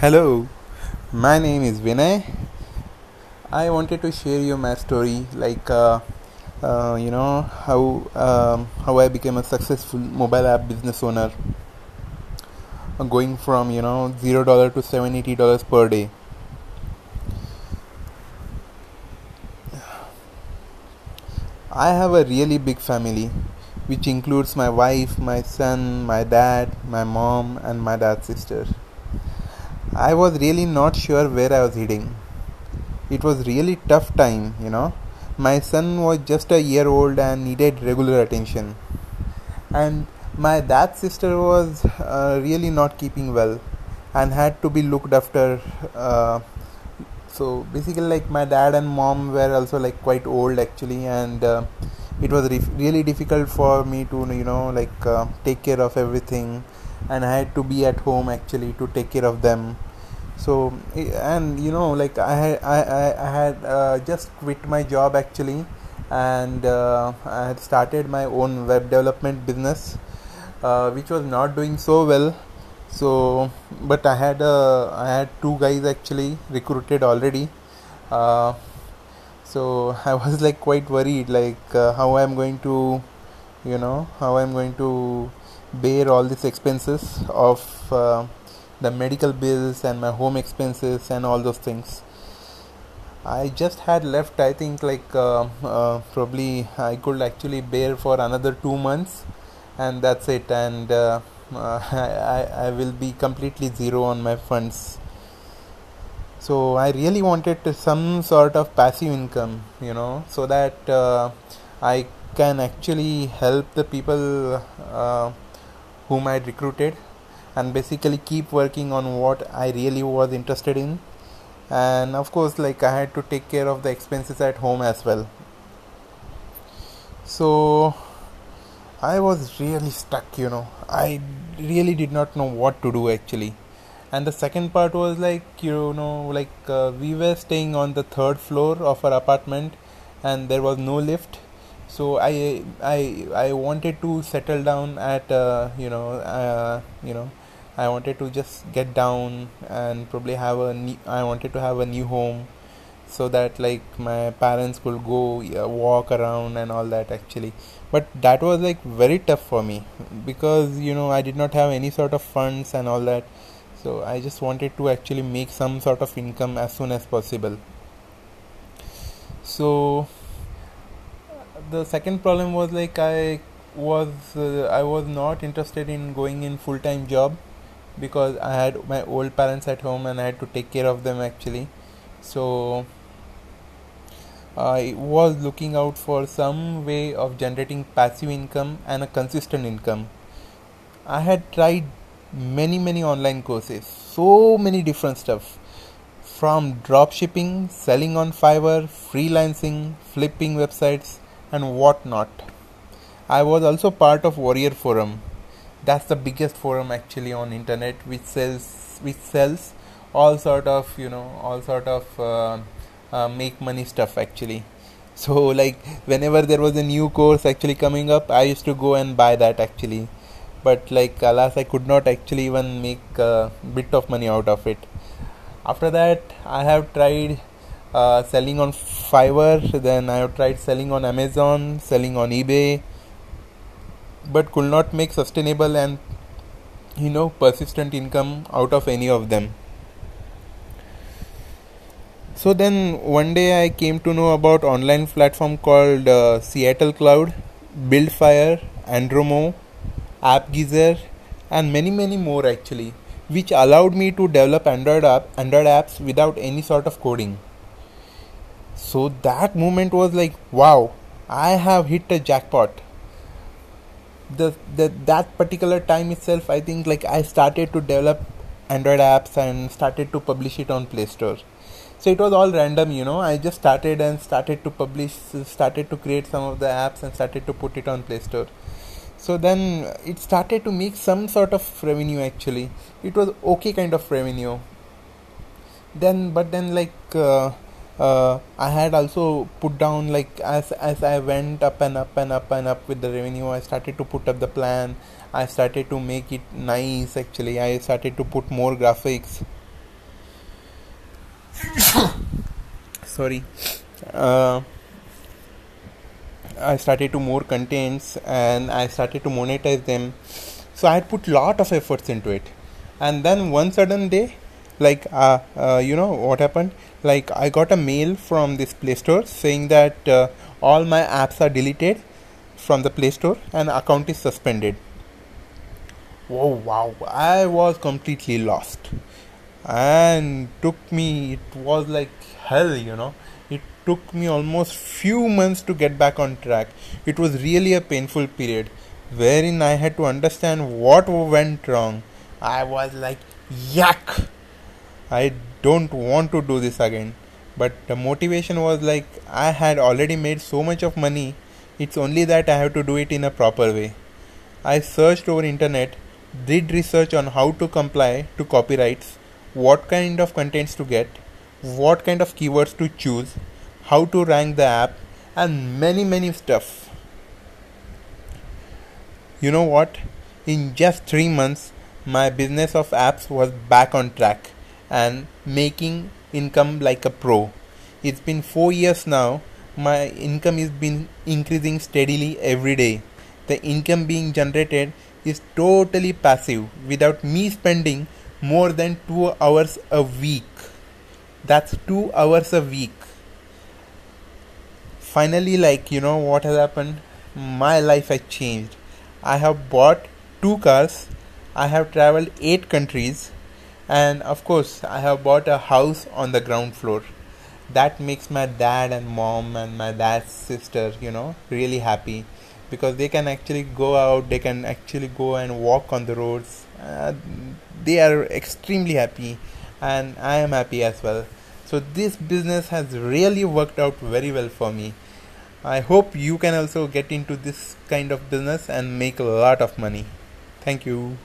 Hello, my name is Vinay. I wanted to share you my story, like uh, uh, you know how um, how I became a successful mobile app business owner, uh, going from you know zero dollar to seven eighty dollars per day. I have a really big family, which includes my wife, my son, my dad, my mom, and my dad's sister. I was really not sure where I was heading. It was really tough time, you know. My son was just a year old and needed regular attention. And my dad's sister was uh, really not keeping well and had to be looked after. Uh, so basically, like my dad and mom were also like quite old actually, and uh, it was re- really difficult for me to you know like uh, take care of everything and I had to be at home actually to take care of them. So and you know like I had I, I, I had uh, just quit my job actually and uh, I had started my own web development business uh, which was not doing so well so but I had uh, I had two guys actually recruited already uh, so I was like quite worried like uh, how I'm going to you know how I'm going to bear all these expenses of uh, the medical bills and my home expenses and all those things. I just had left i think like uh, uh, probably i could actually bear for another 2 months and that's it. And uh, I, I will be completely zero on my funds. So i really wanted some sort of passive income you know so that uh, i can actually help the people uh, whom I recruited and basically keep working on what I really was interested in. And of course like I had to take care of the expenses at home as well. So I was really stuck you know. I really did not know what to do actually. And the second part was like you know like uh, we were staying on the third floor of our apartment and there was no lift so I I I wanted to settle down at uh, you know uh, you know I wanted to just get down and probably have a new, I wanted to have a new home so that like my parents could go uh, walk around and all that actually. But that was like very tough for me because you know I did not have any sort of funds and all that. So I just wanted to actually make some sort of income as soon as possible. So the second problem was like I was uh, I was not interested in going in full time job because I had my old parents at home and I had to take care of them actually. So I was looking out for some way of generating passive income and a consistent income. I had tried many many online courses, so many different stuff from drop shipping, selling on Fiverr, freelancing, flipping websites and whatnot. I was also part of Warrior Forum. That's the biggest forum actually on internet, which sells which sells all sort of you know all sort of uh, uh, make money stuff actually. So like whenever there was a new course actually coming up, I used to go and buy that actually. But like alas, I could not actually even make a bit of money out of it. After that, I have tried uh, selling on Fiverr, then I have tried selling on Amazon, selling on eBay, but could not make sustainable and you know persistent income out of any of them. So then one day I came to know about online platform called uh, Seattle Cloud, Buildfire, Andromo, AppGeyser, and many many more actually, which allowed me to develop Android app Android apps without any sort of coding so that moment was like wow i have hit a jackpot. The, the that particular time itself i think like i started to develop android apps and started to publish it on play store. So it was all random you know. I just started and started to publish started to create some of the apps and started to put it on play store. So then it started to make some sort of revenue actually. It was okay kind of revenue. Then but then like uh, uh, I had also put down like as as I went up and up and up and up with the revenue, I started to put up the plan. I started to make it nice. Actually, I started to put more graphics. Sorry, uh, I started to more contents and I started to monetize them. So I had put lot of efforts into it, and then one sudden day like uh, uh, you know what happened? Like I got a mail from this Play Store saying that uh, all my apps are deleted from the Play Store and account is suspended. Oh wow. I was completely lost. And took me it was like hell you know. It took me almost few months to get back on track. It was really a painful period wherein i had to understand what went wrong. I was like yuck i don't want to do this again but the motivation was like i had already made so much of money it's only that i have to do it in a proper way i searched over internet did research on how to comply to copyrights what kind of contents to get, what kind of keywords to choose, how to rank the app, and many, many stuff. You know what? In just three months, my business of apps was back on track and making income like a pro. It's been four years now. My income is been increasing steadily every day. The income being generated is totally passive without me spending more than two hours a week. That's two hours a week. Finally, like, you know what has happened? My life has changed. I have bought two cars, I have traveled eight countries, and of course, I have bought a house on the ground floor. That makes my dad and mom and my dad's sister, you know, really happy because they can actually go out, they can actually go and walk on the roads. Uh, they are extremely happy and I am happy as well. So this business has really worked out very well for me. I hope you can also get into this kind of business and make a lot of money. Thank you.